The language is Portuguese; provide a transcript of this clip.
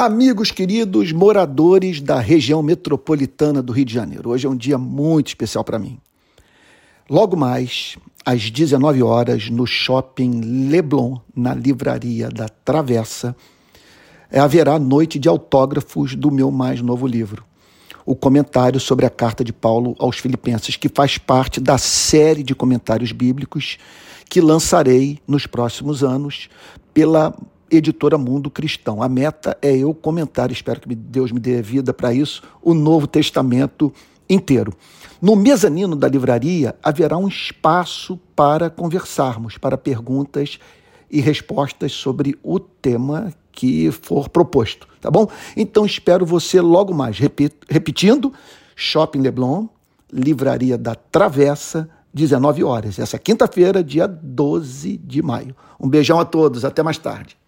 Amigos queridos moradores da região metropolitana do Rio de Janeiro, hoje é um dia muito especial para mim. Logo mais, às 19 horas, no shopping Leblon, na livraria da Travessa, haverá noite de autógrafos do meu mais novo livro, o comentário sobre a carta de Paulo aos Filipenses, que faz parte da série de comentários bíblicos que lançarei nos próximos anos pela editora Mundo Cristão. A meta é eu comentar, espero que Deus me dê vida para isso, o Novo Testamento inteiro. No mezanino da livraria haverá um espaço para conversarmos, para perguntas e respostas sobre o tema que for proposto, tá bom? Então espero você logo mais. repetindo, Shopping Leblon, Livraria da Travessa, 19 horas. Essa quinta-feira, dia 12 de maio. Um beijão a todos, até mais tarde.